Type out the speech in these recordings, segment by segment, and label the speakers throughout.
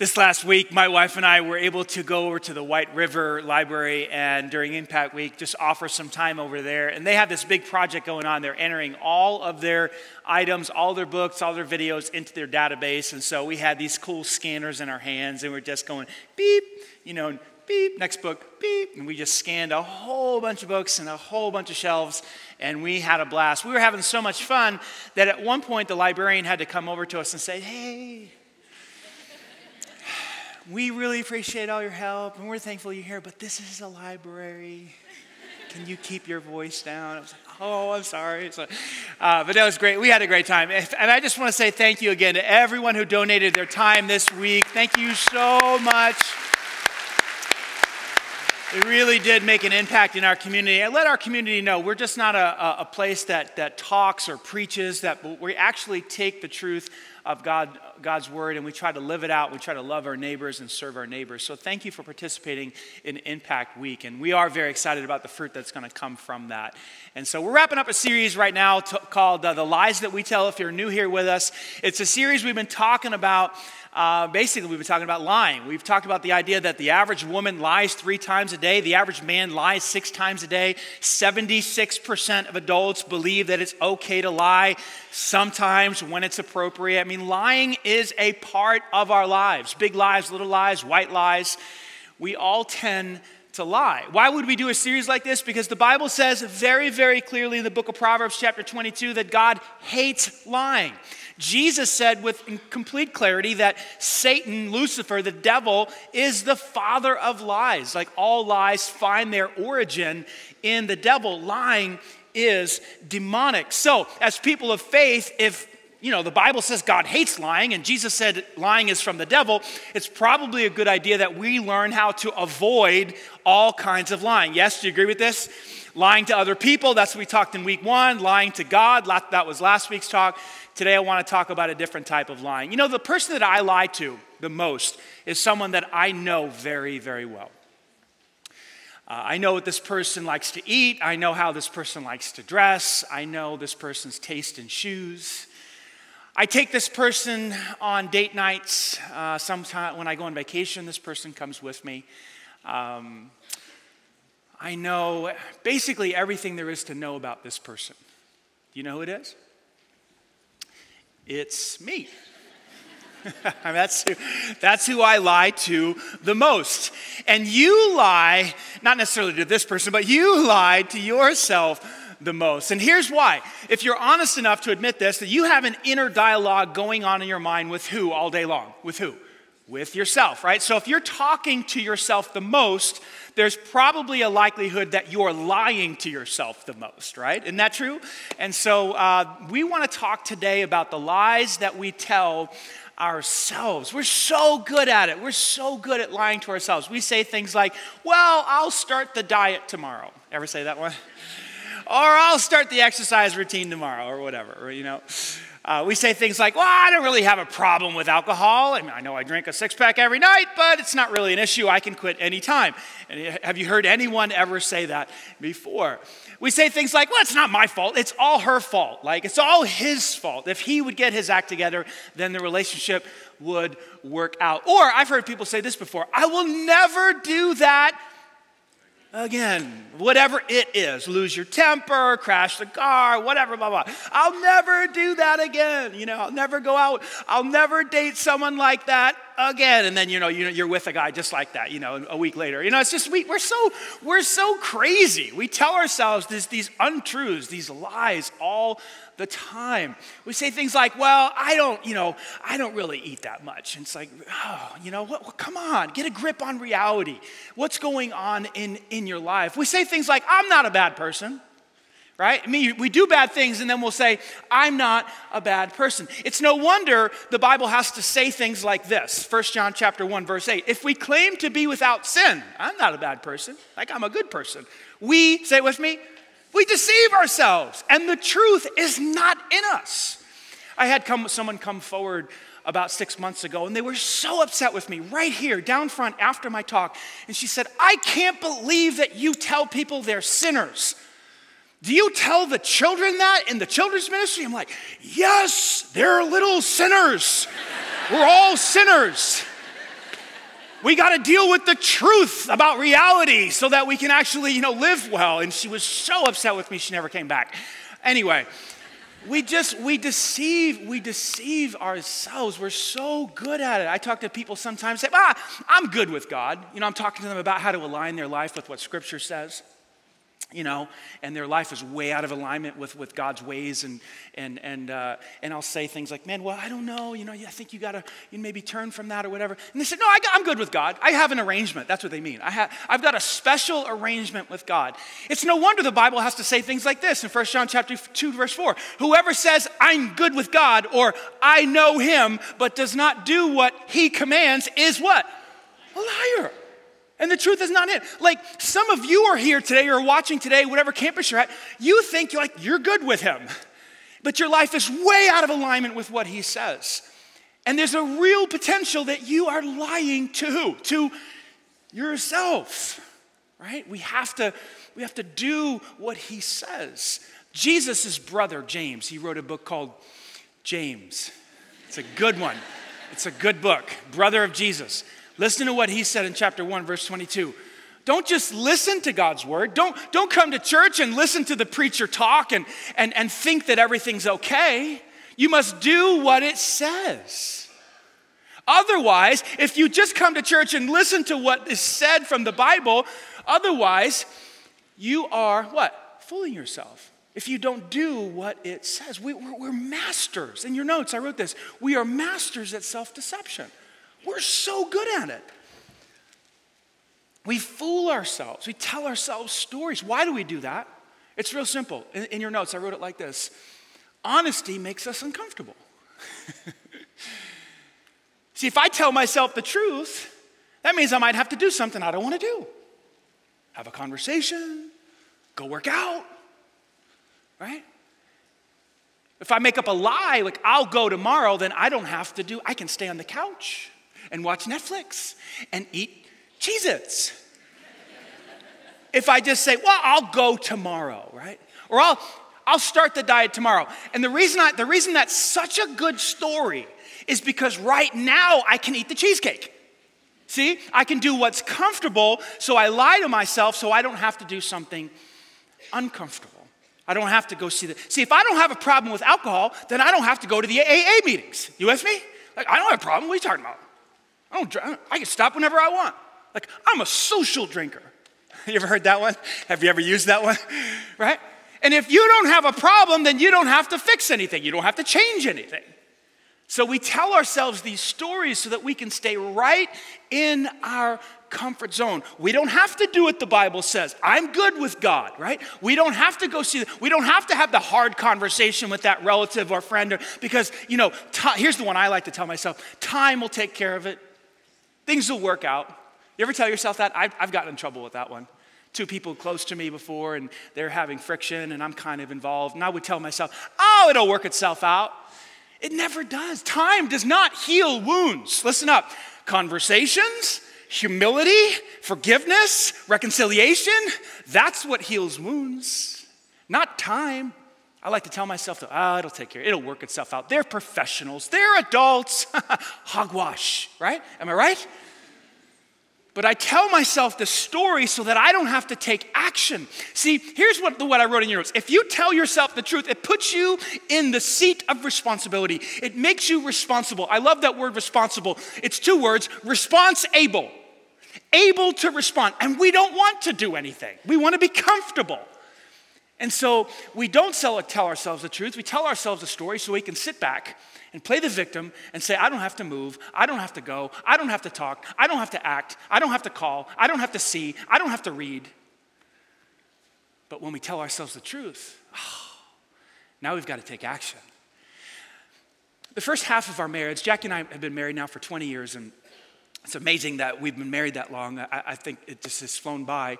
Speaker 1: This last week, my wife and I were able to go over to the White River Library and during Impact Week just offer some time over there. And they have this big project going on. They're entering all of their items, all their books, all their videos into their database. And so we had these cool scanners in our hands and we're just going beep, you know, beep, next book, beep. And we just scanned a whole bunch of books and a whole bunch of shelves and we had a blast. We were having so much fun that at one point the librarian had to come over to us and say, hey, we really appreciate all your help and we're thankful you're here, but this is a library. Can you keep your voice down? I was like, oh, I'm sorry. So, uh, but that was great. We had a great time. And I just want to say thank you again to everyone who donated their time this week. Thank you so much. It really did make an impact in our community. And let our community know we're just not a, a place that, that talks or preaches, that we actually take the truth of God, God's word and we try to live it out. We try to love our neighbors and serve our neighbors. So thank you for participating in Impact Week. And we are very excited about the fruit that's going to come from that. And so we're wrapping up a series right now t- called uh, The Lies That We Tell. If you're new here with us, it's a series we've been talking about uh, basically, we've been talking about lying. We've talked about the idea that the average woman lies three times a day, the average man lies six times a day. 76% of adults believe that it's okay to lie sometimes when it's appropriate. I mean, lying is a part of our lives big lies, little lies, white lies. We all tend to lie. Why would we do a series like this? Because the Bible says very, very clearly in the book of Proverbs, chapter 22, that God hates lying. Jesus said with complete clarity that Satan, Lucifer, the devil, is the father of lies. Like all lies find their origin in the devil. Lying is demonic. So, as people of faith, if you know, the Bible says God hates lying, and Jesus said lying is from the devil, it's probably a good idea that we learn how to avoid all kinds of lying. Yes, do you agree with this? Lying to other people, that's what we talked in week one. Lying to God, that was last week's talk. Today I want to talk about a different type of lying. You know, the person that I lie to the most is someone that I know very, very well. Uh, I know what this person likes to eat. I know how this person likes to dress. I know this person's taste in shoes. I take this person on date nights. Uh, sometime when I go on vacation, this person comes with me. Um, I know basically everything there is to know about this person. Do you know who it is? It's me. that's, who, that's who I lie to the most. And you lie, not necessarily to this person, but you lie to yourself the most. And here's why. If you're honest enough to admit this, that you have an inner dialogue going on in your mind with who all day long? With who? With yourself, right? So if you're talking to yourself the most, there's probably a likelihood that you're lying to yourself the most, right? Isn't that true? And so uh, we want to talk today about the lies that we tell ourselves. We're so good at it. We're so good at lying to ourselves. We say things like, well, I'll start the diet tomorrow. Ever say that one? or I'll start the exercise routine tomorrow, or whatever, or, you know. Uh, we say things like, well, I don't really have a problem with alcohol. I mean, I know I drink a six pack every night, but it's not really an issue. I can quit anytime. And have you heard anyone ever say that before? We say things like, well, it's not my fault. It's all her fault. Like, it's all his fault. If he would get his act together, then the relationship would work out. Or I've heard people say this before I will never do that again, whatever it is, lose your temper, crash the car, whatever, blah, blah. I'll never do that again. You know, I'll never go out. I'll never date someone like that again. And then, you know, you're with a guy just like that, you know, a week later. You know, it's just, we, we're so, we're so crazy. We tell ourselves this, these untruths, these lies all the time. We say things like, well, I don't, you know, I don't really eat that much. And it's like, oh, you know, what, come on, get a grip on reality. What's going on in, in your life? We say things like, I'm not a bad person. Right? I mean, we do bad things and then we'll say, I'm not a bad person. It's no wonder the Bible has to say things like this 1 John chapter 1, verse 8. If we claim to be without sin, I'm not a bad person, like I'm a good person. We, say it with me, we deceive ourselves, and the truth is not in us. I had come, someone come forward about six months ago, and they were so upset with me right here, down front, after my talk. And she said, I can't believe that you tell people they're sinners. Do you tell the children that in the children's ministry? I'm like, yes, they're little sinners. We're all sinners. We got to deal with the truth about reality so that we can actually, you know, live well. And she was so upset with me, she never came back. Anyway, we just we deceive we deceive ourselves we're so good at it i talk to people sometimes say ah i'm good with god you know i'm talking to them about how to align their life with what scripture says you know, and their life is way out of alignment with, with God's ways. And, and, and, uh, and I'll say things like, man, well, I don't know, you know, I think you got to you maybe turn from that or whatever. And they said, no, I, am good with God. I have an arrangement. That's what they mean. I have, I've got a special arrangement with God. It's no wonder the Bible has to say things like this in 1 John chapter 2, verse 4. Whoever says, I'm good with God or I know him, but does not do what he commands is what? A liar. And the truth is not it. Like some of you are here today or watching today, whatever campus you're at, you think you're like you're good with him. But your life is way out of alignment with what he says. And there's a real potential that you are lying to who? To yourself. Right? We have to we have to do what he says. Jesus' brother James, he wrote a book called James. It's a good one. It's a good book. Brother of Jesus. Listen to what he said in chapter 1, verse 22. Don't just listen to God's word. Don't, don't come to church and listen to the preacher talk and, and, and think that everything's okay. You must do what it says. Otherwise, if you just come to church and listen to what is said from the Bible, otherwise, you are what? Fooling yourself. If you don't do what it says, we, we're, we're masters. In your notes, I wrote this we are masters at self deception. We're so good at it. We fool ourselves. We tell ourselves stories. Why do we do that? It's real simple. In, in your notes, I wrote it like this Honesty makes us uncomfortable. See, if I tell myself the truth, that means I might have to do something I don't want to do. Have a conversation, go work out, right? If I make up a lie, like I'll go tomorrow, then I don't have to do, I can stay on the couch and watch Netflix and eat Cheez Its. if I just say, well, I'll go tomorrow, right? Or I'll, I'll start the diet tomorrow. And the reason, I, the reason that's such a good story is because right now I can eat the cheesecake. See, I can do what's comfortable, so I lie to myself so I don't have to do something uncomfortable. I don't have to go see the. See, if I don't have a problem with alcohol, then I don't have to go to the AA meetings. You with me? Like, I don't have a problem. What are you talking about? I don't drink. I can stop whenever I want. Like, I'm a social drinker. You ever heard that one? Have you ever used that one? Right? And if you don't have a problem, then you don't have to fix anything. You don't have to change anything. So we tell ourselves these stories so that we can stay right in our comfort zone. We don't have to do what the Bible says. I'm good with God, right? We don't have to go see, we don't have to have the hard conversation with that relative or friend or, because, you know, t- here's the one I like to tell myself time will take care of it. Things will work out. You ever tell yourself that? I've, I've gotten in trouble with that one. Two people close to me before, and they're having friction, and I'm kind of involved. And I would tell myself, oh, it'll work itself out. It never does. Time does not heal wounds. Listen up. Conversations, humility, forgiveness, reconciliation, that's what heals wounds, not time. I like to tell myself, that, oh, it'll take care, it'll work itself out. They're professionals, they're adults. Hogwash, right? Am I right? But I tell myself the story so that I don't have to take action. See, here's what, what I wrote in your notes. If you tell yourself the truth, it puts you in the seat of responsibility. It makes you responsible. I love that word responsible. It's two words response able. Able to respond. And we don't want to do anything, we want to be comfortable. And so we don't tell ourselves the truth. We tell ourselves a story so we can sit back and play the victim and say, I don't have to move. I don't have to go. I don't have to talk. I don't have to act. I don't have to call. I don't have to see. I don't have to read. But when we tell ourselves the truth, oh, now we've got to take action. The first half of our marriage, Jackie and I have been married now for 20 years, and it's amazing that we've been married that long. I, I think it just has flown by.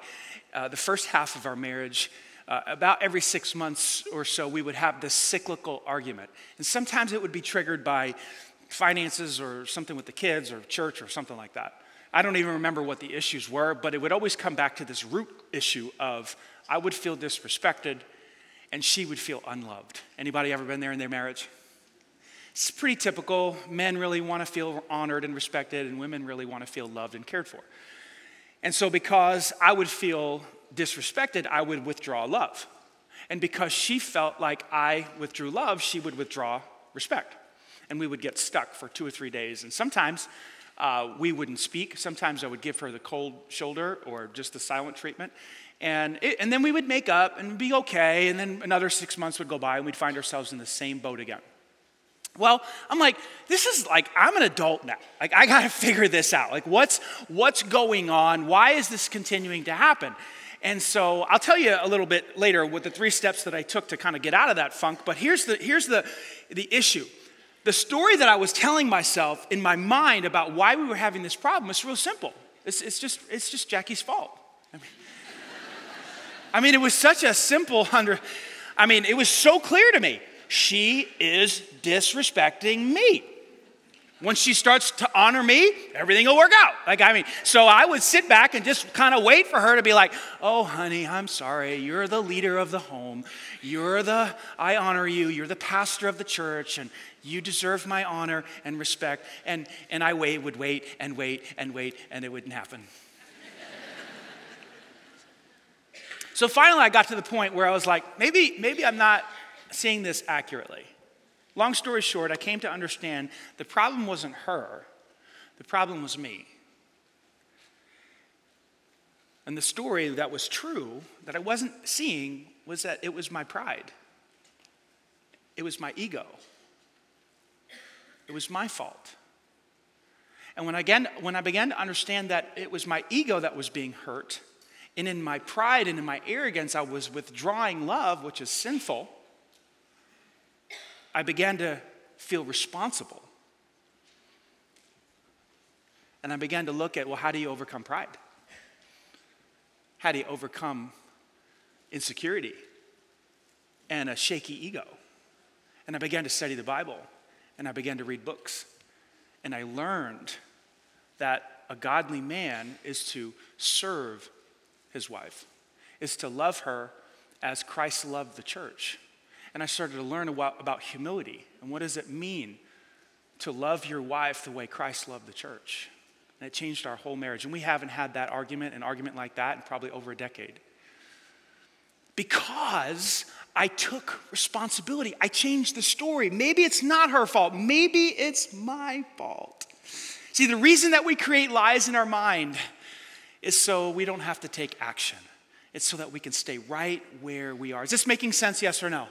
Speaker 1: Uh, the first half of our marriage, uh, about every six months or so, we would have this cyclical argument. And sometimes it would be triggered by finances or something with the kids or church or something like that. I don't even remember what the issues were, but it would always come back to this root issue of I would feel disrespected and she would feel unloved. Anybody ever been there in their marriage? It's pretty typical. Men really want to feel honored and respected, and women really want to feel loved and cared for. And so, because I would feel disrespected, I would withdraw love. And because she felt like I withdrew love, she would withdraw respect. And we would get stuck for two or three days. And sometimes uh, we wouldn't speak. Sometimes I would give her the cold shoulder or just the silent treatment. And, it, and then we would make up and be okay. And then another six months would go by and we'd find ourselves in the same boat again. Well, I'm like, this is like, I'm an adult now. Like, I got to figure this out. Like, what's, what's going on? Why is this continuing to happen? And so I'll tell you a little bit later with the three steps that I took to kind of get out of that funk. But here's the, here's the, the issue. The story that I was telling myself in my mind about why we were having this problem was real simple. It's, it's, just, it's just Jackie's fault. I mean, I mean, it was such a simple under, I mean, it was so clear to me. She is disrespecting me. Once she starts to honor me, everything will work out. Like, I mean, so I would sit back and just kind of wait for her to be like, oh, honey, I'm sorry. You're the leader of the home. You're the, I honor you. You're the pastor of the church, and you deserve my honor and respect. And, and I wait, would wait and wait and wait, and it wouldn't happen. so finally, I got to the point where I was like, maybe, maybe I'm not seeing this accurately. Long story short, I came to understand the problem wasn't her, the problem was me. And the story that was true, that I wasn't seeing, was that it was my pride. It was my ego. It was my fault. And when I, began, when I began to understand that it was my ego that was being hurt, and in my pride and in my arrogance, I was withdrawing love, which is sinful, I began to feel responsible. And I began to look at well, how do you overcome pride? How do you overcome insecurity and a shaky ego? And I began to study the Bible and I began to read books. And I learned that a godly man is to serve his wife, is to love her as Christ loved the church and I started to learn about, humility and what does it mean to love your wife the way Christ loved the church. And it changed our whole marriage. And we haven't had that argument, an argument like that, in probably over a decade. Because I took responsibility. I changed the story. Maybe it's not her fault. Maybe it's my fault. See, the reason that we create lies in our mind is so we don't have to take action. It's so that we can stay right where we are. Is this making sense, yes or no?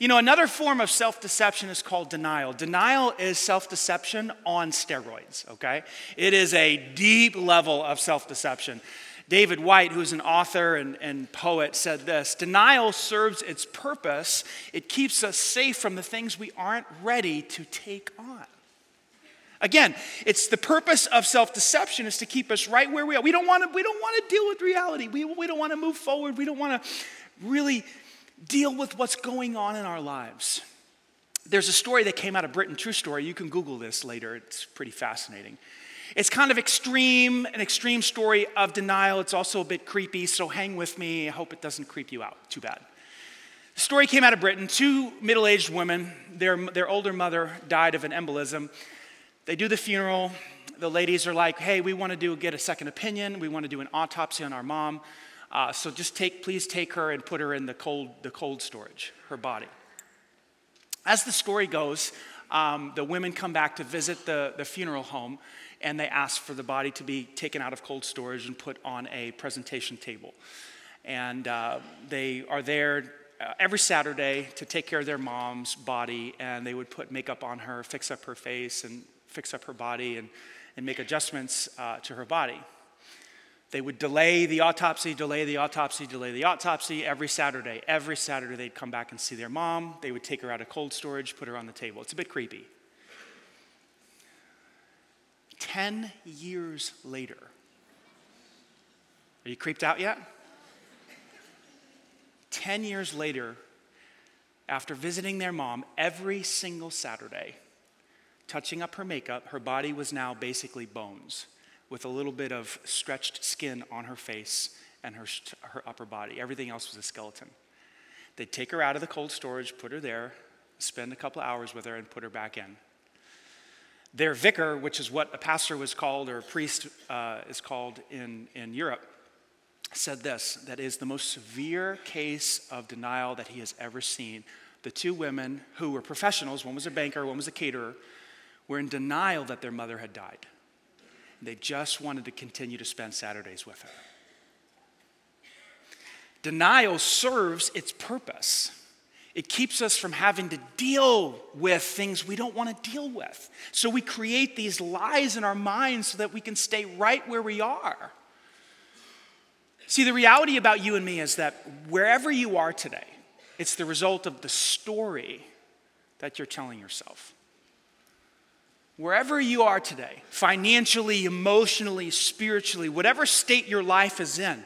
Speaker 1: You know, another form of self deception is called denial. Denial is self deception on steroids, okay? It is a deep level of self deception. David Whyte, who's an author and, and poet, said this Denial serves its purpose. It keeps us safe from the things we aren't ready to take on. Again, it's the purpose of self deception is to keep us right where we are. We don't want to, we don't want to deal with reality. We, we don't want to move forward. We don't want to really deal with what's going on in our lives. There's a story that came out of Britain, true story. You can Google this later, it's pretty fascinating. It's kind of extreme, an extreme story of denial. It's also a bit creepy, so hang with me. I hope it doesn't creep you out too bad. The story came out of Britain. Two middle aged women, their, their older mother died of an embolism. They do the funeral. The ladies are like, hey, we want to do, get a second opinion. We want to do an autopsy on our mom. Uh, so just take, please take her and put her in the cold, the cold storage, her body. As the story goes, um, the women come back to visit the, the funeral home and they ask for the body to be taken out of cold storage and put on a presentation table. And uh, they are there uh, every Saturday to take care of their mom's body, and they would put makeup on her, fix up her face, and fix up her body, and, and make adjustments uh, to her body. They would delay the autopsy, delay the autopsy, delay the autopsy every Saturday. Every Saturday, they'd come back and see their mom. They would take her out of cold storage, put her on the table. It's a bit creepy. 10 years later, are you creeped out yet? 10 years later, after visiting their mom every single Saturday, touching up her makeup, her body was now basically bones with a little bit of stretched skin on her face and her, her upper body. Everything else was a skeleton. They'd take her out of the cold storage, put her there. spend a couple hours with her, and put her back in. Their vicar, which is what a pastor was called or a priest uh, is called in, in Europe, said this that is the most severe case of denial that he has ever seen. The two women who were professionals, one was a banker, one was a caterer, were in denial that their mother had died. They just wanted to continue to spend Saturdays with her. Denial serves its purpose. It keeps us from having to deal with things we don't want to deal with. So we create these lies in our minds so that we can stay right where we are. See, the reality about you and me is that wherever you are today, it's the result of the story that you're telling yourself. Wherever you are today, financially, emotionally, spiritually, whatever state your life is in,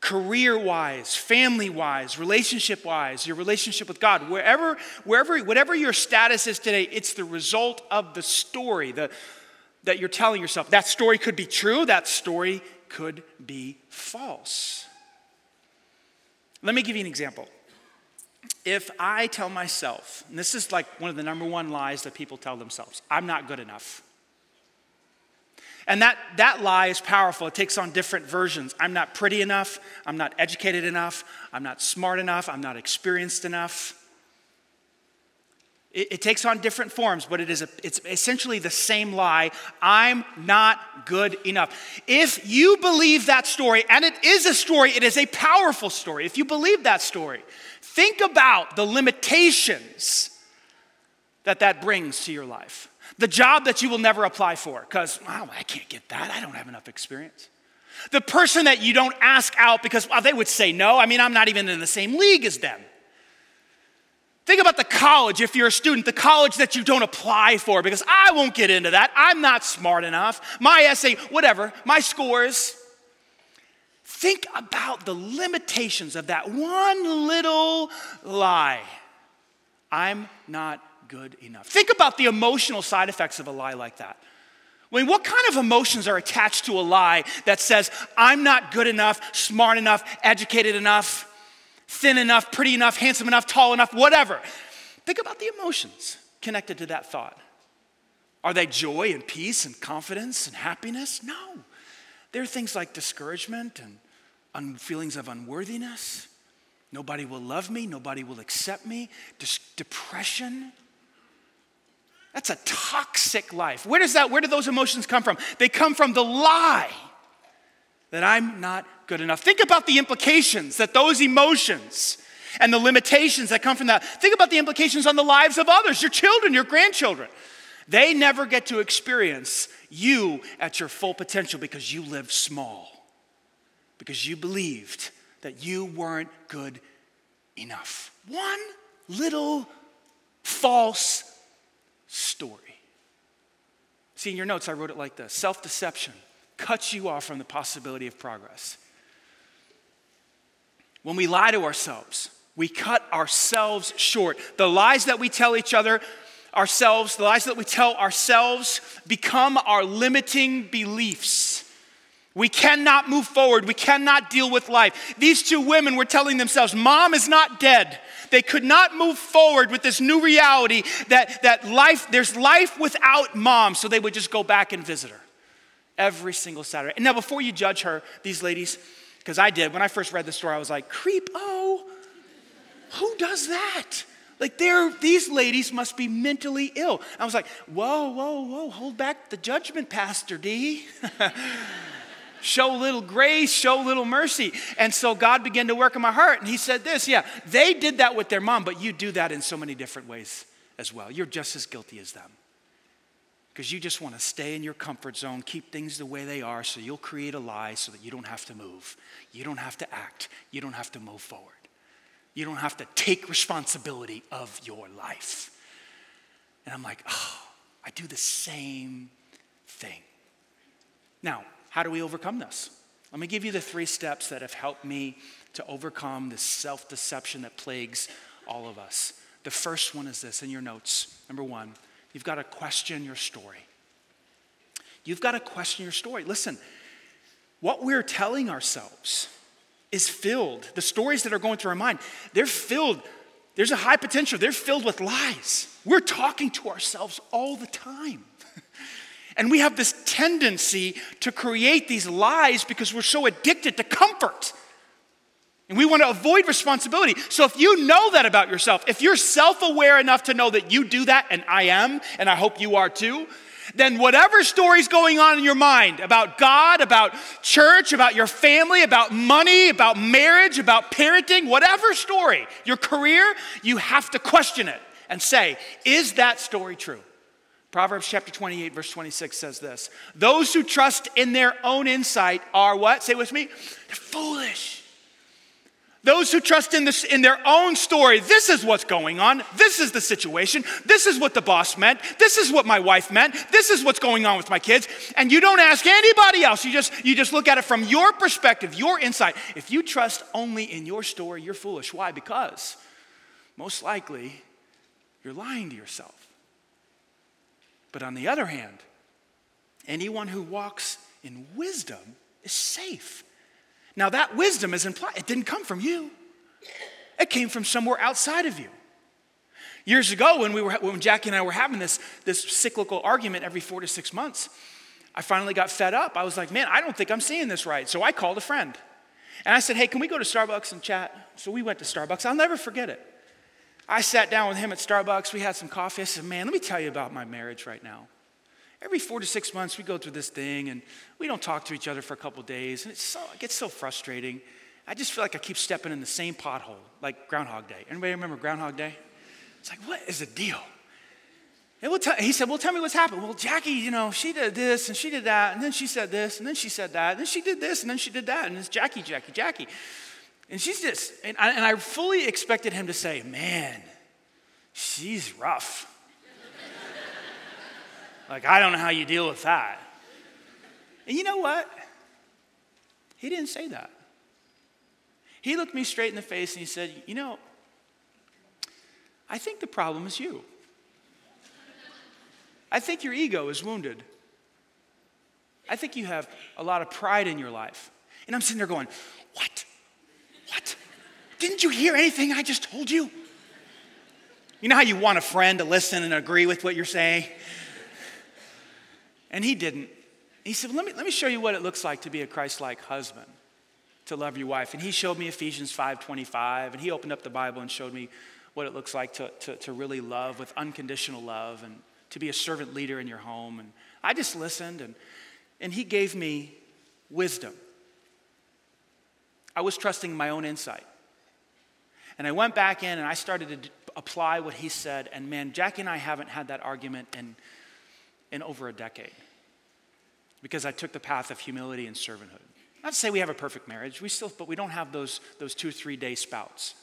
Speaker 1: career wise, family wise, relationship wise, your relationship with God, wherever, wherever, whatever your status is today, it's the result of the story the, that you're telling yourself. That story could be true, that story could be false. Let me give you an example. If I tell myself, and this is like one of the number one lies that people tell themselves, I'm not good enough. And that, that lie is powerful. It takes on different versions. I'm not pretty enough. I'm not educated enough. I'm not smart enough. I'm not experienced enough. It, it takes on different forms, but it is a, it's essentially the same lie. I'm not good enough. If you believe that story, and it is a story, it is a powerful story. If you believe that story, think about the limitations that that brings to your life. The job that you will never apply for because, wow, I can't get that. I don't have enough experience. The person that you don't ask out because, well, they would say no. I mean, I'm not even in the same league as them. Think about the college, if you're a student, the college that you don't apply for because I won't get into that. I'm not smart enough. My essay, whatever, my scores. Think about the limitations of that one little lie. I'm not good enough. Think about the emotional side effects of a lie like that. I mean, what kind of emotions are attached to a lie that says, I'm not good enough, smart enough, educated enough, thin enough, pretty enough, handsome enough, tall enough, whatever? Think about the emotions connected to that thought. Are they joy and peace and confidence and happiness? No. They're things like discouragement and feelings of unworthiness. Nobody will love me. Nobody will accept me. depression. That's a toxic life. Where does that, where do those emotions come from? They come from the lie that I'm not good enough. Think about the implications that those emotions and the limitations that come from that. Think about the implications on the lives of others, your children, your grandchildren. They never get to experience you at your full potential because you lived small, because you believed that you weren't good enough. One little false story. See, in your notes, I wrote it like this self deception cuts you off from the possibility of progress. When we lie to ourselves, we cut ourselves short. The lies that we tell each other, ourselves, the lies that we tell ourselves become our limiting beliefs. We cannot move forward. We cannot deal with life. These two women were telling themselves, Mom is not dead. They could not move forward with this new reality that, that life, there's life without mom, so they would just go back and visit her every single Saturday. And now, before you judge her, these ladies, because I did, when I first read the story, I was like, creep, oh, who does that? Like, they're, these ladies must be mentally ill. I was like, whoa, whoa, whoa, hold back the judgment, Pastor D. show little grace, show little mercy. And so God began to work in my heart. And He said this yeah, they did that with their mom, but you do that in so many different ways as well. You're just as guilty as them. Because you just want to stay in your comfort zone, keep things the way they are, so you'll create a lie so that you don't have to move. You don't have to act. You don't have to move forward. You don't have to take responsibility of your life. And I'm like, oh, I do the same thing. Now, how do we overcome this? Let me give you the three steps that have helped me to overcome this self deception that plagues all of us. The first one is this in your notes. Number one, you've got to question your story. You've got to question your story. Listen, what we're telling ourselves is filled, the stories that are going through our mind, they're filled there's a high potential. They're filled with lies. We're talking to ourselves all the time. and we have this tendency to create these lies because we're so addicted to comfort. And we want to avoid responsibility. So if you know that about yourself, if you're self aware enough to know that you do that, and I am, and I hope you are too, then whatever story's going on in your mind about God, about church, about your family, about money, about marriage, about parenting, whatever story, your career, you have to question it and say, is that story true? Proverbs chapter 28, verse 26 says this Those who trust in their own insight are what? Say with me, they're foolish. Those who trust in, this, in their own story, this is what's going on. This is the situation. This is what the boss meant. This is what my wife meant. This is what's going on with my kids. And you don't ask anybody else. You just, you just look at it from your perspective, your insight. If you trust only in your story, you're foolish. Why? Because most likely you're lying to yourself. But on the other hand, anyone who walks in wisdom is safe. Now, that wisdom is implied, it didn't come from you, it came from somewhere outside of you. Years ago, when, we were, when Jackie and I were having this, this cyclical argument every four to six months, I finally got fed up. I was like, man, I don't think I'm seeing this right. So I called a friend. And I said, hey, can we go to Starbucks and chat? So we went to Starbucks. I'll never forget it. I sat down with him at Starbucks. We had some coffee. I said, man, let me tell you about my marriage right now. Every four to six months, we go through this thing and we don't talk to each other for a couple days. And it's so, it gets so frustrating. I just feel like I keep stepping in the same pothole, like Groundhog Day. Anybody remember Groundhog Day? It's like, what is the deal? he said, Well, tell me what's happened. Well, Jackie, you know, she did this and she did that, and then she said this, and then she said that, and then she did this, and then she did that, and it's Jackie, Jackie, Jackie. And she's just, and I, and I fully expected him to say, Man, she's rough. Like, I don't know how you deal with that. And you know what? He didn't say that. He looked me straight in the face and he said, You know, I think the problem is you. I think your ego is wounded. I think you have a lot of pride in your life. And I'm sitting there going, What? What? Didn't you hear anything I just told you? You know how you want a friend to listen and agree with what you're saying? And he didn't. He said, well, let, me, let me show you what it looks like to be a Christ like husband, to love your wife. And he showed me Ephesians 5.25, and he opened up the Bible and showed me what it looks like to, to, to really love with unconditional love and to be a servant leader in your home. And I just listened, and, and he gave me wisdom. I was trusting my own insight. And I went back in and I started to apply what he said. And man, Jackie and I haven't had that argument in, in over a decade because I took the path of humility and servanthood. Not to say we have a perfect marriage, we still, but we don't have those, those two, three day spouts.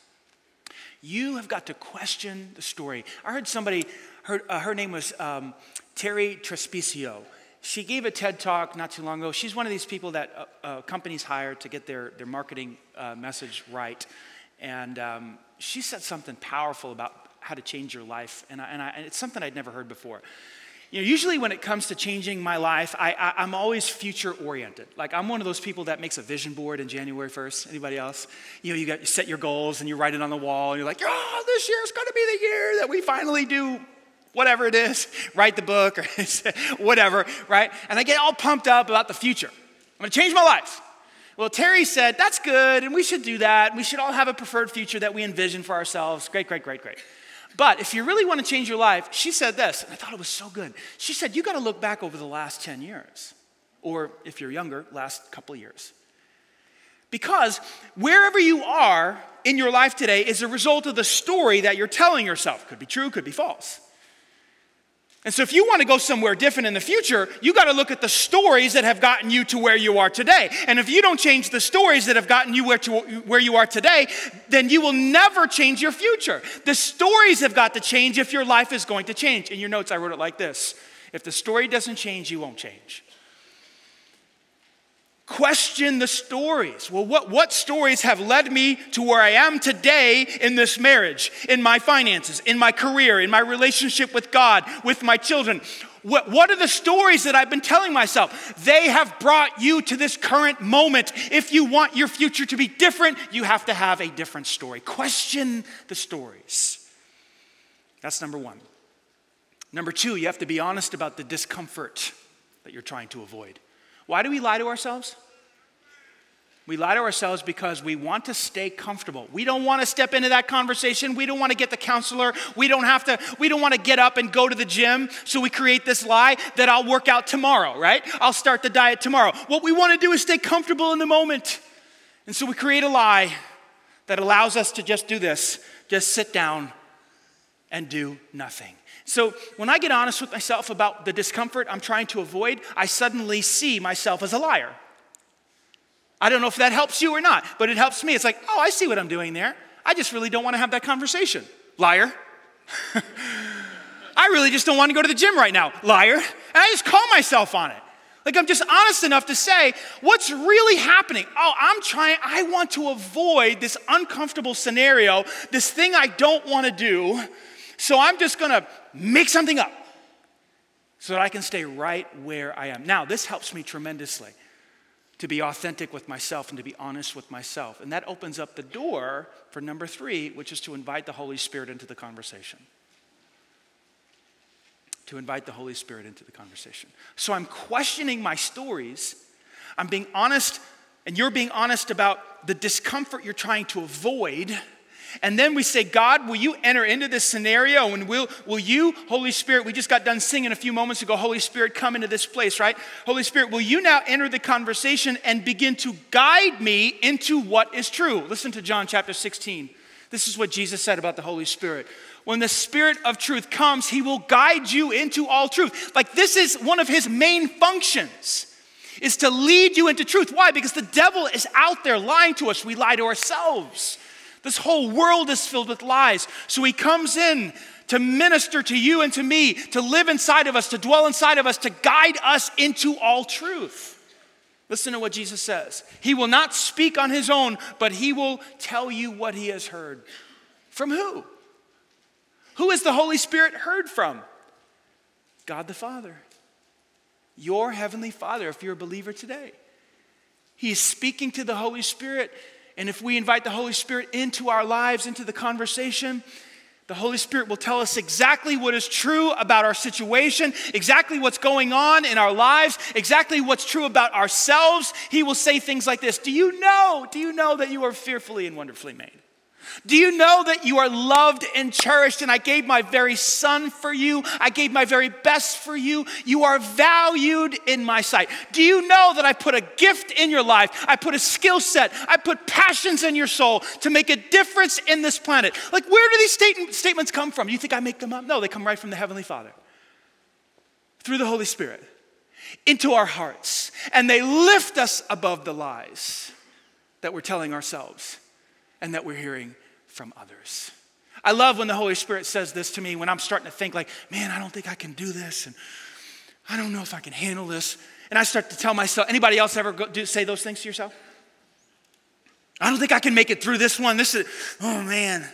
Speaker 1: You have got to question the story. I heard somebody, her, uh, her name was um, Terri Trespicio. She gave a TED talk not too long ago. She's one of these people that uh, uh, companies hire to get their, their marketing uh, message right. And um, she said something powerful about how to change your life. And, I, and, I, and it's something I'd never heard before. You know, usually when it comes to changing my life, I, I, am always future oriented. Like I'm one of those people that makes a vision board in January 1st. Anybody else? You know, you, got, you set your goals and you write it on the wall and you're like, oh, this year's going to be the year that we finally do whatever it is, write the book or whatever, right? And I get all pumped up about the future. I'm going to change my life. Well, Terri said, that's good, and we should do that. We should all have a preferred future that we envision for ourselves. Great, great, great, great. But if you really want to change your life, she said this, and I thought it was so good. She said, You got to look back over the last 10 years, or if you're younger, last couple years. Because wherever you are in your life today is a result of the story that you're telling yourself. Could be true, could be false. And so, if you want to go somewhere different in the future, you got to look at the stories that have gotten you to where you are today. And if you don't change the stories that have gotten you where, to, where you are today, then you will never change your future. The stories have got to change if your life is going to change. In your notes, I wrote it like this If the story doesn't change, you won't change. Question the stories. Well, what, what stories have led me to where I am today in this marriage, in my finances, in my career, in my relationship with God, with my children? What, what are the stories that I've been telling myself? They have brought you to this current moment. If you want your future to be different, you have to have a different story. Question the stories. That's number one. Number two, you have to be honest about the discomfort that you're trying to avoid. Why do we lie to ourselves? We lie to ourselves because we want to stay comfortable. We don't want to step into that conversation. We don't want to get the counselor. We don't have to, we don't want to get up and go to the gym. So we create this lie that I'll work out tomorrow, right? I'll start the diet tomorrow. What we want to do is stay comfortable in the moment. And so we create a lie that allows us to just do this just sit down and do nothing. So when I get honest with myself about the discomfort I'm trying to avoid, I suddenly see myself as a liar. I don't know if that helps you or not, but it helps me. It's like, oh, I see what I'm doing there. I just really don't want to have that conversation. Liar. I really just don't want to go to the gym right now. Liar. And I just call myself on it. Like I'm just honest enough to say what's really happening. Oh, I'm trying, I want to avoid this uncomfortable scenario, this thing I don't want to do. So I'm just going to make something up so that I can stay right where I am. Now, this helps me tremendously to be authentic with myself and to be honest with myself. And that opens up the door for number three, which is to invite the Holy Spirit into the conversation. To invite the Holy Spirit into the conversation. So I'm questioning my stories. I'm being honest, and you're being honest about the discomfort you're trying to avoid and then we say, God, will you enter into this scenario? And will, will you, Holy Spirit, we just got done singing a few moments ago, Holy Spirit, come into this place, right? Holy Spirit, will you now enter the conversation and begin to guide me into what is true? Listen to John chapter 16. This is what Jesus said about the Holy Spirit. When the Spirit of truth comes, he will guide you into all truth. Like this is one of his main functions is to lead you into truth. Why? Because the devil is out there lying to us. We lie to ourselves. This whole world is filled with lies. So he comes in to minister to you and to me, to live inside of us, to dwell inside of us, to guide us into all truth. Listen to what Jesus says. He will not speak on his own, but he will tell you what he has heard. From who? Who is the Holy Spirit heard from? God the Father. Your heavenly Father, if you're a believer today. He is speaking to the Holy Spirit and if we invite the Holy Spirit into our lives, into the conversation, the Holy Spirit will tell us exactly what is true about our situation, exactly what's going on in our lives, exactly what's true about ourselves. He will say things like this Do you know? Do you know that you are fearfully and wonderfully made? Do you know that you are loved and cherished? And I gave my very son for you. I gave my very best for you. You are valued in my sight. Do you know that I put a gift in your life? I put a skill set. I put passions in your soul to make a difference in this planet. Like, where do these state- statements come from? You think I make them up? No, they come right from the Heavenly Father through the Holy Spirit into our hearts. And they lift us above the lies that we're telling ourselves and that we're hearing from others. I love when the Holy Spirit says this to me when I'm starting to think, like, man, I don't think I can do this, and I don't know if I can handle this. And I start to tell myself, anybody else ever go, do, say those things to yourself? I don't think I can make it through this one. This is, oh man.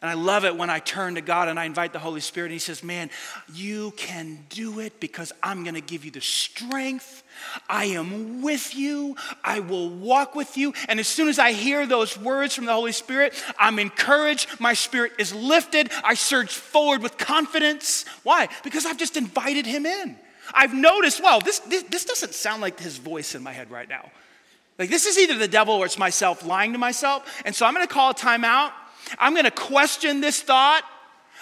Speaker 1: And I love it when I turn to God and I invite the Holy Spirit, and He says, Man, you can do it because I'm going to give you the strength. I am with you. I will walk with you. And as soon as I hear those words from the Holy Spirit, I'm encouraged. My spirit is lifted. I surge forward with confidence. Why? Because I've just invited Him in. I've noticed, well, this, this, this doesn't sound like His voice in my head right now. Like, this is either the devil or it's myself lying to myself. And so I'm going to call a timeout. I'm going to question this thought.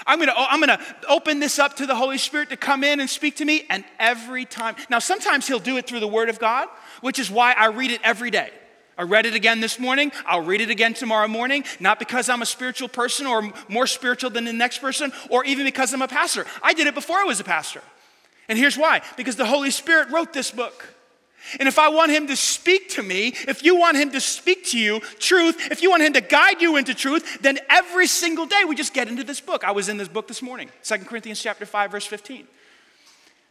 Speaker 1: I'm going to oh, I'm going to open this up to the Holy Spirit to come in and speak to me and every time. Now sometimes he'll do it through the word of God, which is why I read it every day. I read it again this morning. I'll read it again tomorrow morning, not because I'm a spiritual person or more spiritual than the next person or even because I'm a pastor. I did it before I was a pastor. And here's why because the Holy Spirit wrote this book. And if I want him to speak to me, if you want him to speak to you truth, if you want him to guide you into truth, then every single day we just get into this book. I was in this book this morning, 2 Corinthians chapter 5 verse 15.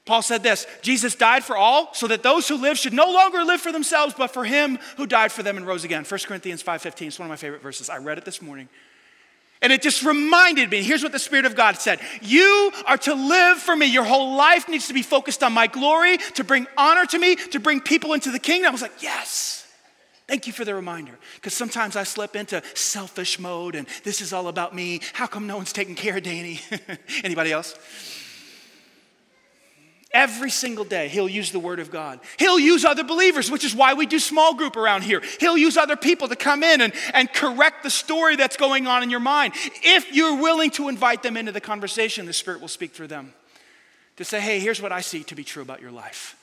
Speaker 1: Paul said this, Jesus died for all so that those who live should no longer live for themselves but for him who died for them and rose again. 1 Corinthians 5:15 is one of my favorite verses. I read it this morning. And it just reminded me here's what the Spirit of God said You are to live for me. Your whole life needs to be focused on my glory, to bring honor to me, to bring people into the kingdom. I was like, Yes. Thank you for the reminder. Because sometimes I slip into selfish mode and this is all about me. How come no one's taking care of Danny? Anybody else? Every single day, he'll use the word of God. He'll use other believers, which is why we do small group around here. He'll use other people to come in and, and correct the story that's going on in your mind. If you're willing to invite them into the conversation, the Spirit will speak through them to say, hey, here's what I see to be true about your life.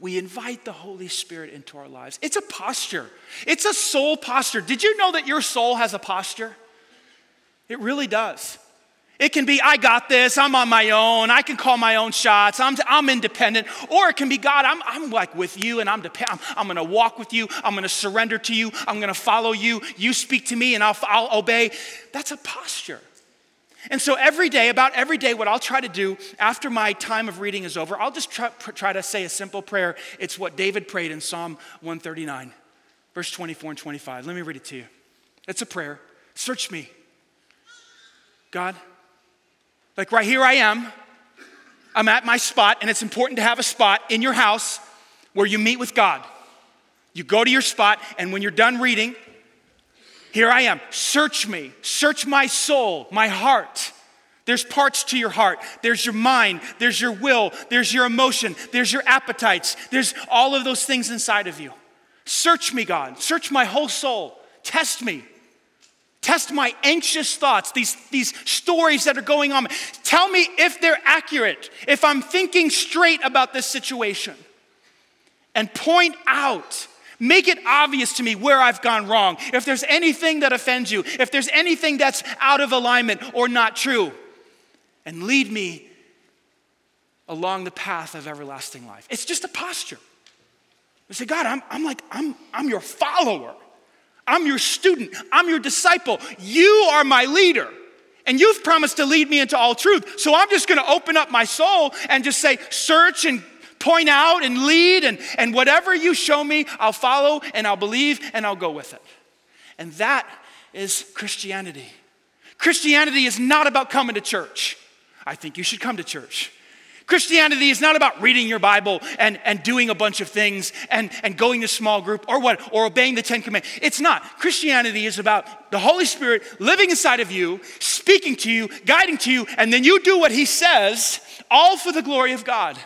Speaker 1: We invite the Holy Spirit into our lives. It's a posture, it's a soul posture. Did you know that your soul has a posture? It really does. It can be, I got this, I'm on my own, I can call my own shots, I'm, I'm independent. Or it can be, God, I'm, I'm like with you and I'm, dep- I'm, I'm gonna walk with you, I'm gonna surrender to you, I'm gonna follow you, you speak to me and I'll, I'll obey. That's a posture. And so every day, about every day, what I'll try to do after my time of reading is over, I'll just try, try to say a simple prayer. It's what David prayed in Psalm 139, verse 24 and 25. Let me read it to you. It's a prayer. Search me. God, like right here I am. I'm at my spot, and it's important to have a spot in your house where you meet with God. You go to your spot, and when you're done reading, here I am. Search me, search my soul, my heart. There's parts to your heart. There's your mind. There's your will. There's your emotion. There's your appetites. There's all of those things inside of you. Search me, God. Search my whole soul. Test me. Test my anxious thoughts, these, these stories that are going on. Tell me if they're accurate, if I'm thinking straight about this situation. And point out, make it obvious to me where I've gone wrong. If there's anything that offends you, if there's anything that's out of alignment or not true, and lead me along the path of everlasting life. It's just a posture. I say, God, I'm, I'm like, I'm, I'm your follower. I'm your student. I'm your disciple. You are my leader. And you've promised to lead me into all truth. So I'm just going to open up my soul and just say, search and point out and lead. And, and whatever you show me, I'll follow and I'll believe and I'll go with it. And that is Christianity. Christianity is not about coming to church. I think you should come to church. Christianity is not about reading your Bible and, and doing a bunch of things and, and going to small group or what, or obeying the Ten Commandments. It's not. Christianity is about the Holy Spirit living inside of you, speaking to you, guiding to you, and then you do what He says, all for the glory of God.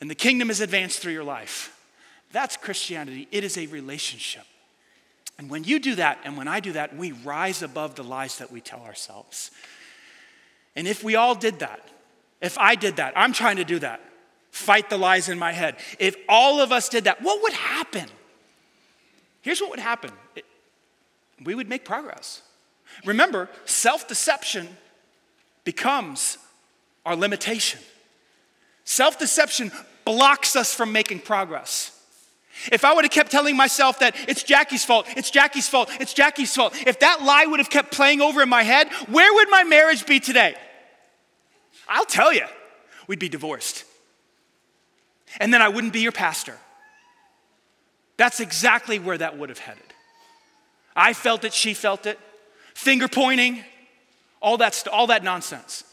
Speaker 1: And the kingdom is advanced through your life. That's Christianity. It is a relationship. And when you do that, and when I do that, we rise above the lies that we tell ourselves. And if we all did that, if I did that, I'm trying to do that, fight the lies in my head. If all of us did that, what would happen? Here's what would happen it, we would make progress. Remember, self deception becomes our limitation. Self deception blocks us from making progress. If I would have kept telling myself that it's Jackie's fault, it's Jackie's fault, it's Jackie's fault, if that lie would have kept playing over in my head, where would my marriage be today? I'll tell you, we'd be divorced. And then I wouldn't be your pastor. That's exactly where that would have headed. I felt it, she felt it, finger pointing, all that, all that nonsense.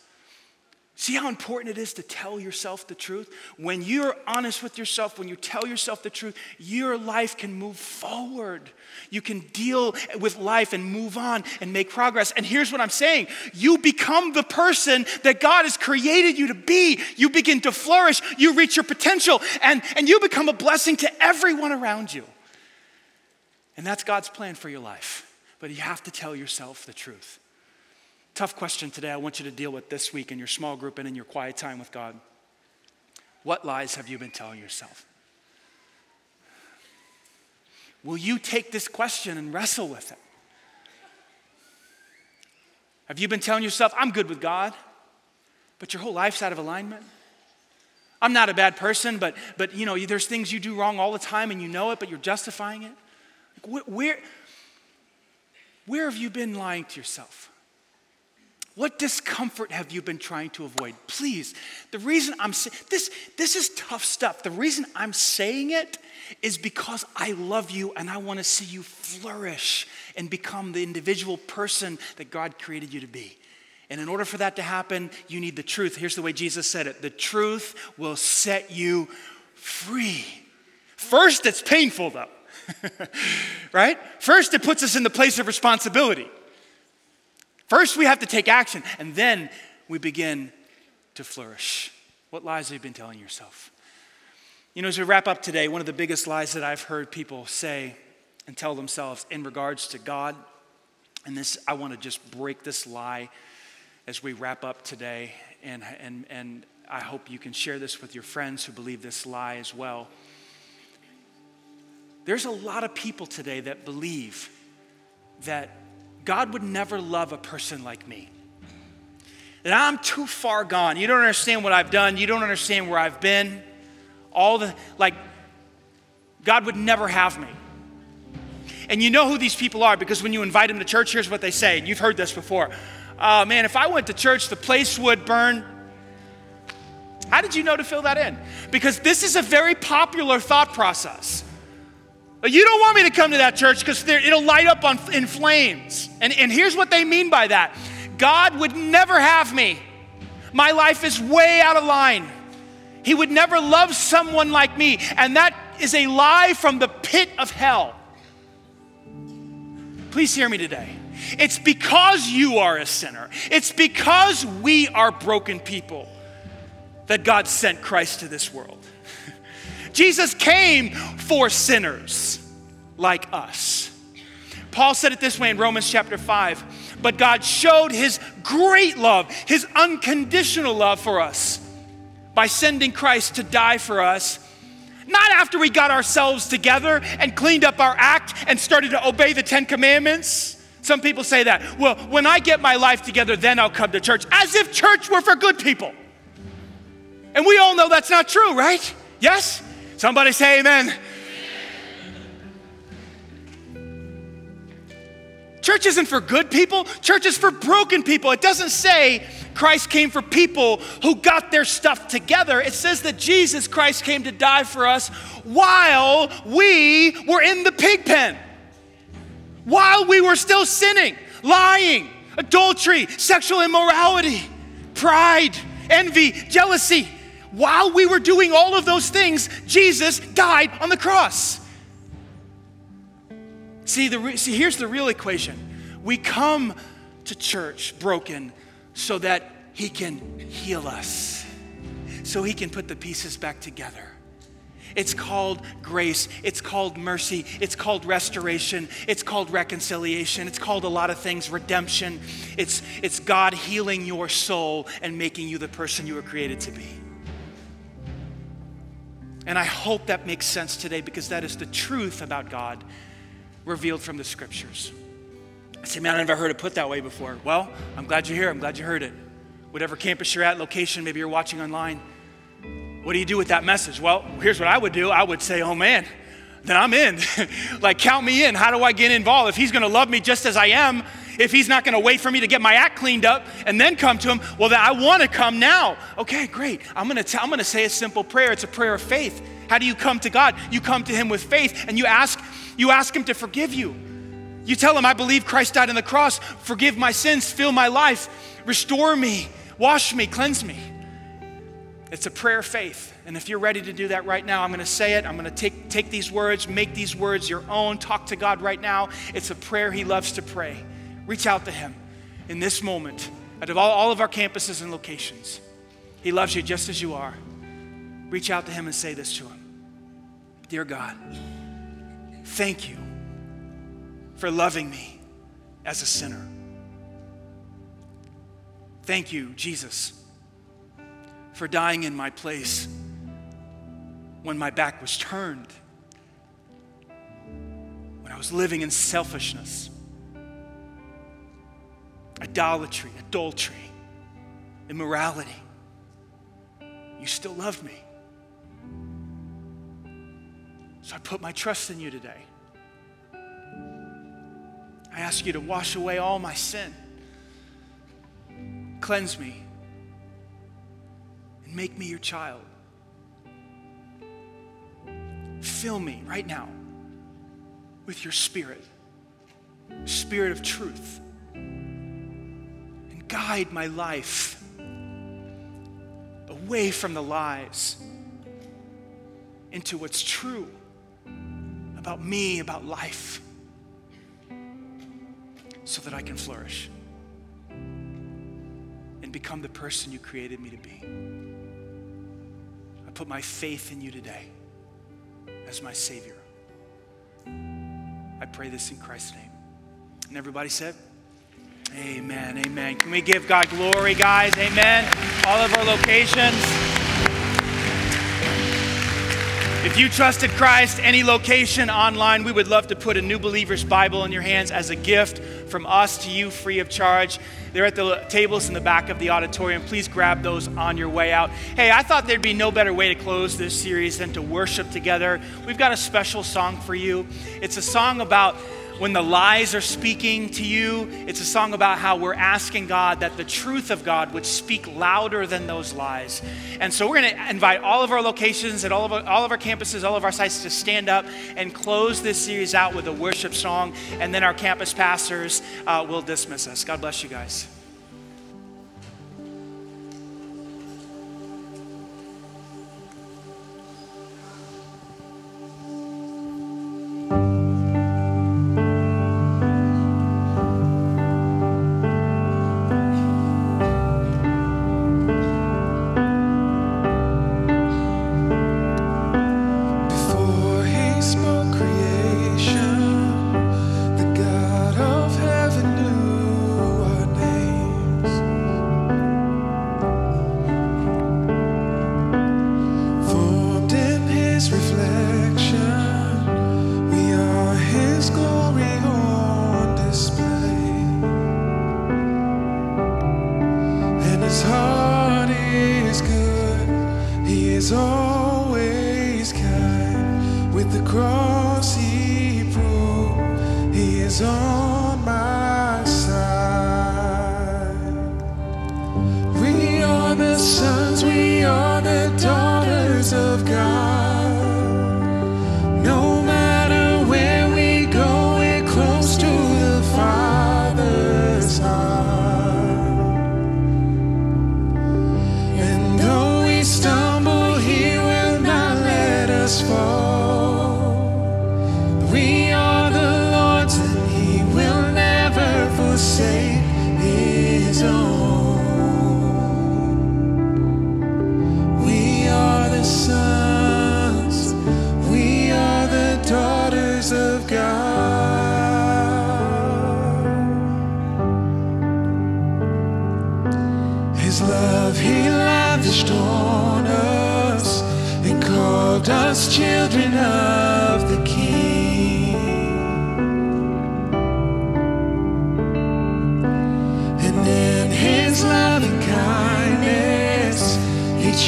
Speaker 1: See how important it is to tell yourself the truth? When you're honest with yourself, when you tell yourself the truth, your life can move forward. You can deal with life and move on and make progress. And here's what I'm saying you become the person that God has created you to be. You begin to flourish, you reach your potential, and, and you become a blessing to everyone around you. And that's God's plan for your life. But you have to tell yourself the truth. Tough question today I want you to deal with this week in your small group and in your quiet time with God. What lies have you been telling yourself? Will you take this question and wrestle with it? Have you been telling yourself, I'm good with God, but your whole life's out of alignment? I'm not a bad person, but, but you know, there's things you do wrong all the time and you know it, but you're justifying it. Where, where have you been lying to yourself? What discomfort have you been trying to avoid? Please, the reason I'm saying this, this is tough stuff. The reason I'm saying it is because I love you and I want to see you flourish and become the individual person that God created you to be. And in order for that to happen, you need the truth. Here's the way Jesus said it the truth will set you free. First, it's painful though, right? First, it puts us in the place of responsibility. First, we have to take action, and then we begin to flourish. What lies have you been telling yourself? You know, as we wrap up today, one of the biggest lies that I've heard people say and tell themselves in regards to God, and this, I want to just break this lie as we wrap up today, and, and, and I hope you can share this with your friends who believe this lie as well. There's a lot of people today that believe that God would never love a person like me. That I'm too far gone. You don't understand what I've done. You don't understand where I've been. All the, like, God would never have me. And you know who these people are because when you invite them to church, here's what they say. And you've heard this before. Oh, man, if I went to church, the place would burn. How did you know to fill that in? Because this is a very popular thought process. You don't want me to come to that church because it'll light up on, in flames. And, and here's what they mean by that God would never have me. My life is way out of line. He would never love someone like me. And that is a lie from the pit of hell. Please hear me today. It's because you are a sinner, it's because we are broken people that God sent Christ to this world. Jesus came for sinners like us. Paul said it this way in Romans chapter 5 But God showed his great love, his unconditional love for us by sending Christ to die for us. Not after we got ourselves together and cleaned up our act and started to obey the Ten Commandments. Some people say that. Well, when I get my life together, then I'll come to church. As if church were for good people. And we all know that's not true, right? Yes? Somebody say amen. Church isn't for good people, church is for broken people. It doesn't say Christ came for people who got their stuff together. It says that Jesus Christ came to die for us while we were in the pig pen, while we were still sinning, lying, adultery, sexual immorality, pride, envy, jealousy. While we were doing all of those things, Jesus died on the cross. See, the, see, here's the real equation. We come to church broken so that He can heal us, so He can put the pieces back together. It's called grace. It's called mercy. It's called restoration. It's called reconciliation. It's called a lot of things redemption. It's, it's God healing your soul and making you the person you were created to be. And I hope that makes sense today because that is the truth about God revealed from the scriptures. I say, man, I've never heard it put that way before. Well, I'm glad you're here. I'm glad you heard it. Whatever campus you're at, location, maybe you're watching online. What do you do with that message? Well, here's what I would do I would say, oh man, then I'm in. like, count me in. How do I get involved? If he's gonna love me just as I am, if he's not gonna wait for me to get my act cleaned up and then come to him, well, then I wanna come now. Okay, great. I'm gonna, t- I'm gonna say a simple prayer. It's a prayer of faith. How do you come to God? You come to him with faith and you ask, you ask Him to forgive you. You tell Him, I believe Christ died on the cross. Forgive my sins, fill my life, restore me, wash me, cleanse me. It's a prayer of faith. And if you're ready to do that right now, I'm going to say it. I'm going to take, take these words, make these words your own. Talk to God right now. It's a prayer He loves to pray. Reach out to Him in this moment out of all, all of our campuses and locations. He loves you just as you are. Reach out to Him and say this to Him Dear God, Thank you for loving me as a sinner. Thank you, Jesus, for dying in my place when my back was turned, when I was living in selfishness, idolatry, adultery, immorality. You still love me. So I put my trust in you today. I ask you to wash away all my sin, cleanse me, and make me your child. Fill me right now with your spirit. Spirit of truth, and guide my life away from the lies into what's true about me, about life, so that I can flourish and become the person you created me to be. I put my faith in you today as my Savior. I pray this in Christ's name. And everybody said, Amen. Amen. Can we give God glory, guys? Amen. All of our locations. If you trusted Christ, any location online, we would love to put a New Believer's Bible in your hands as a gift from us to you free of charge. They're at the tables in the back of the auditorium. Please grab those on your way out. Hey, I thought there'd be no better way to close this series than to worship together. We've got a special song for you. It's a song about when the lies are speaking to you, it's a song about how we're asking God that the truth of God would speak louder than those lies. And so we're going to invite all of our locations at all of our, all of our campuses, all of our sites to stand up and close this series out with a worship song. And then our campus pastors uh, will dismiss us. God bless you guys.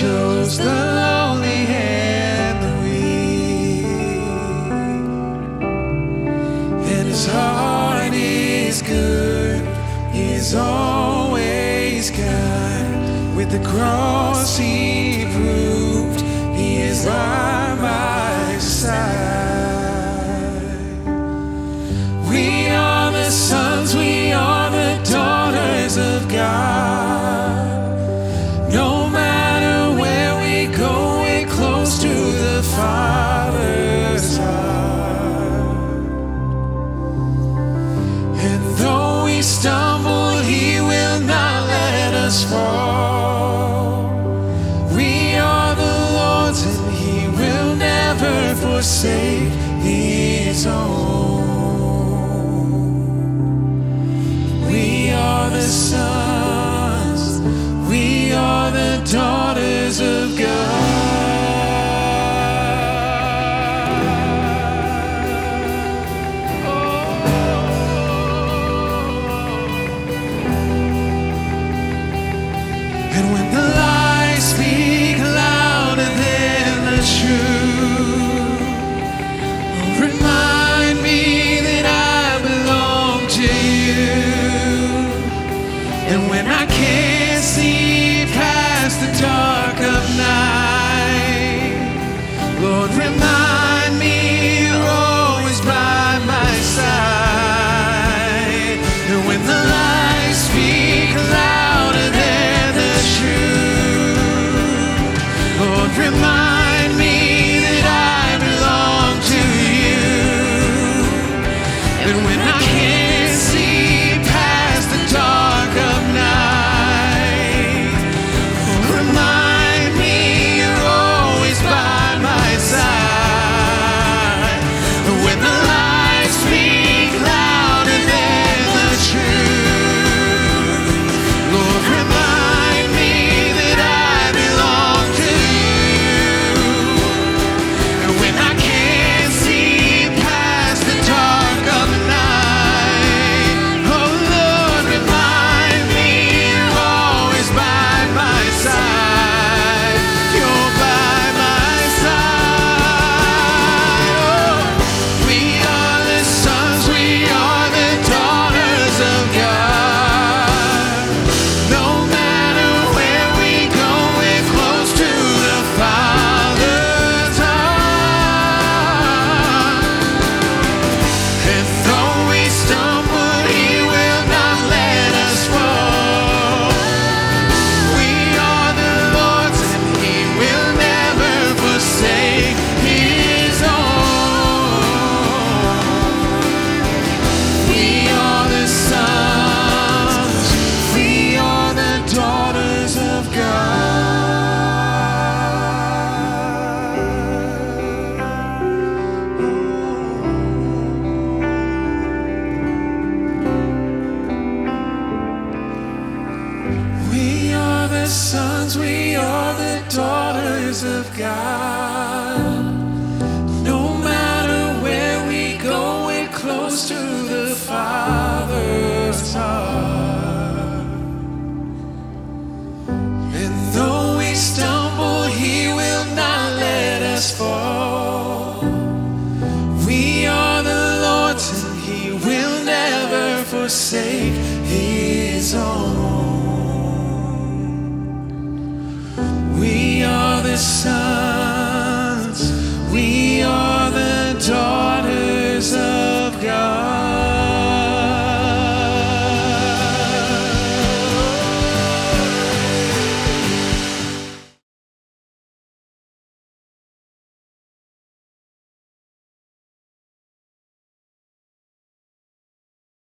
Speaker 2: Remind me I can't.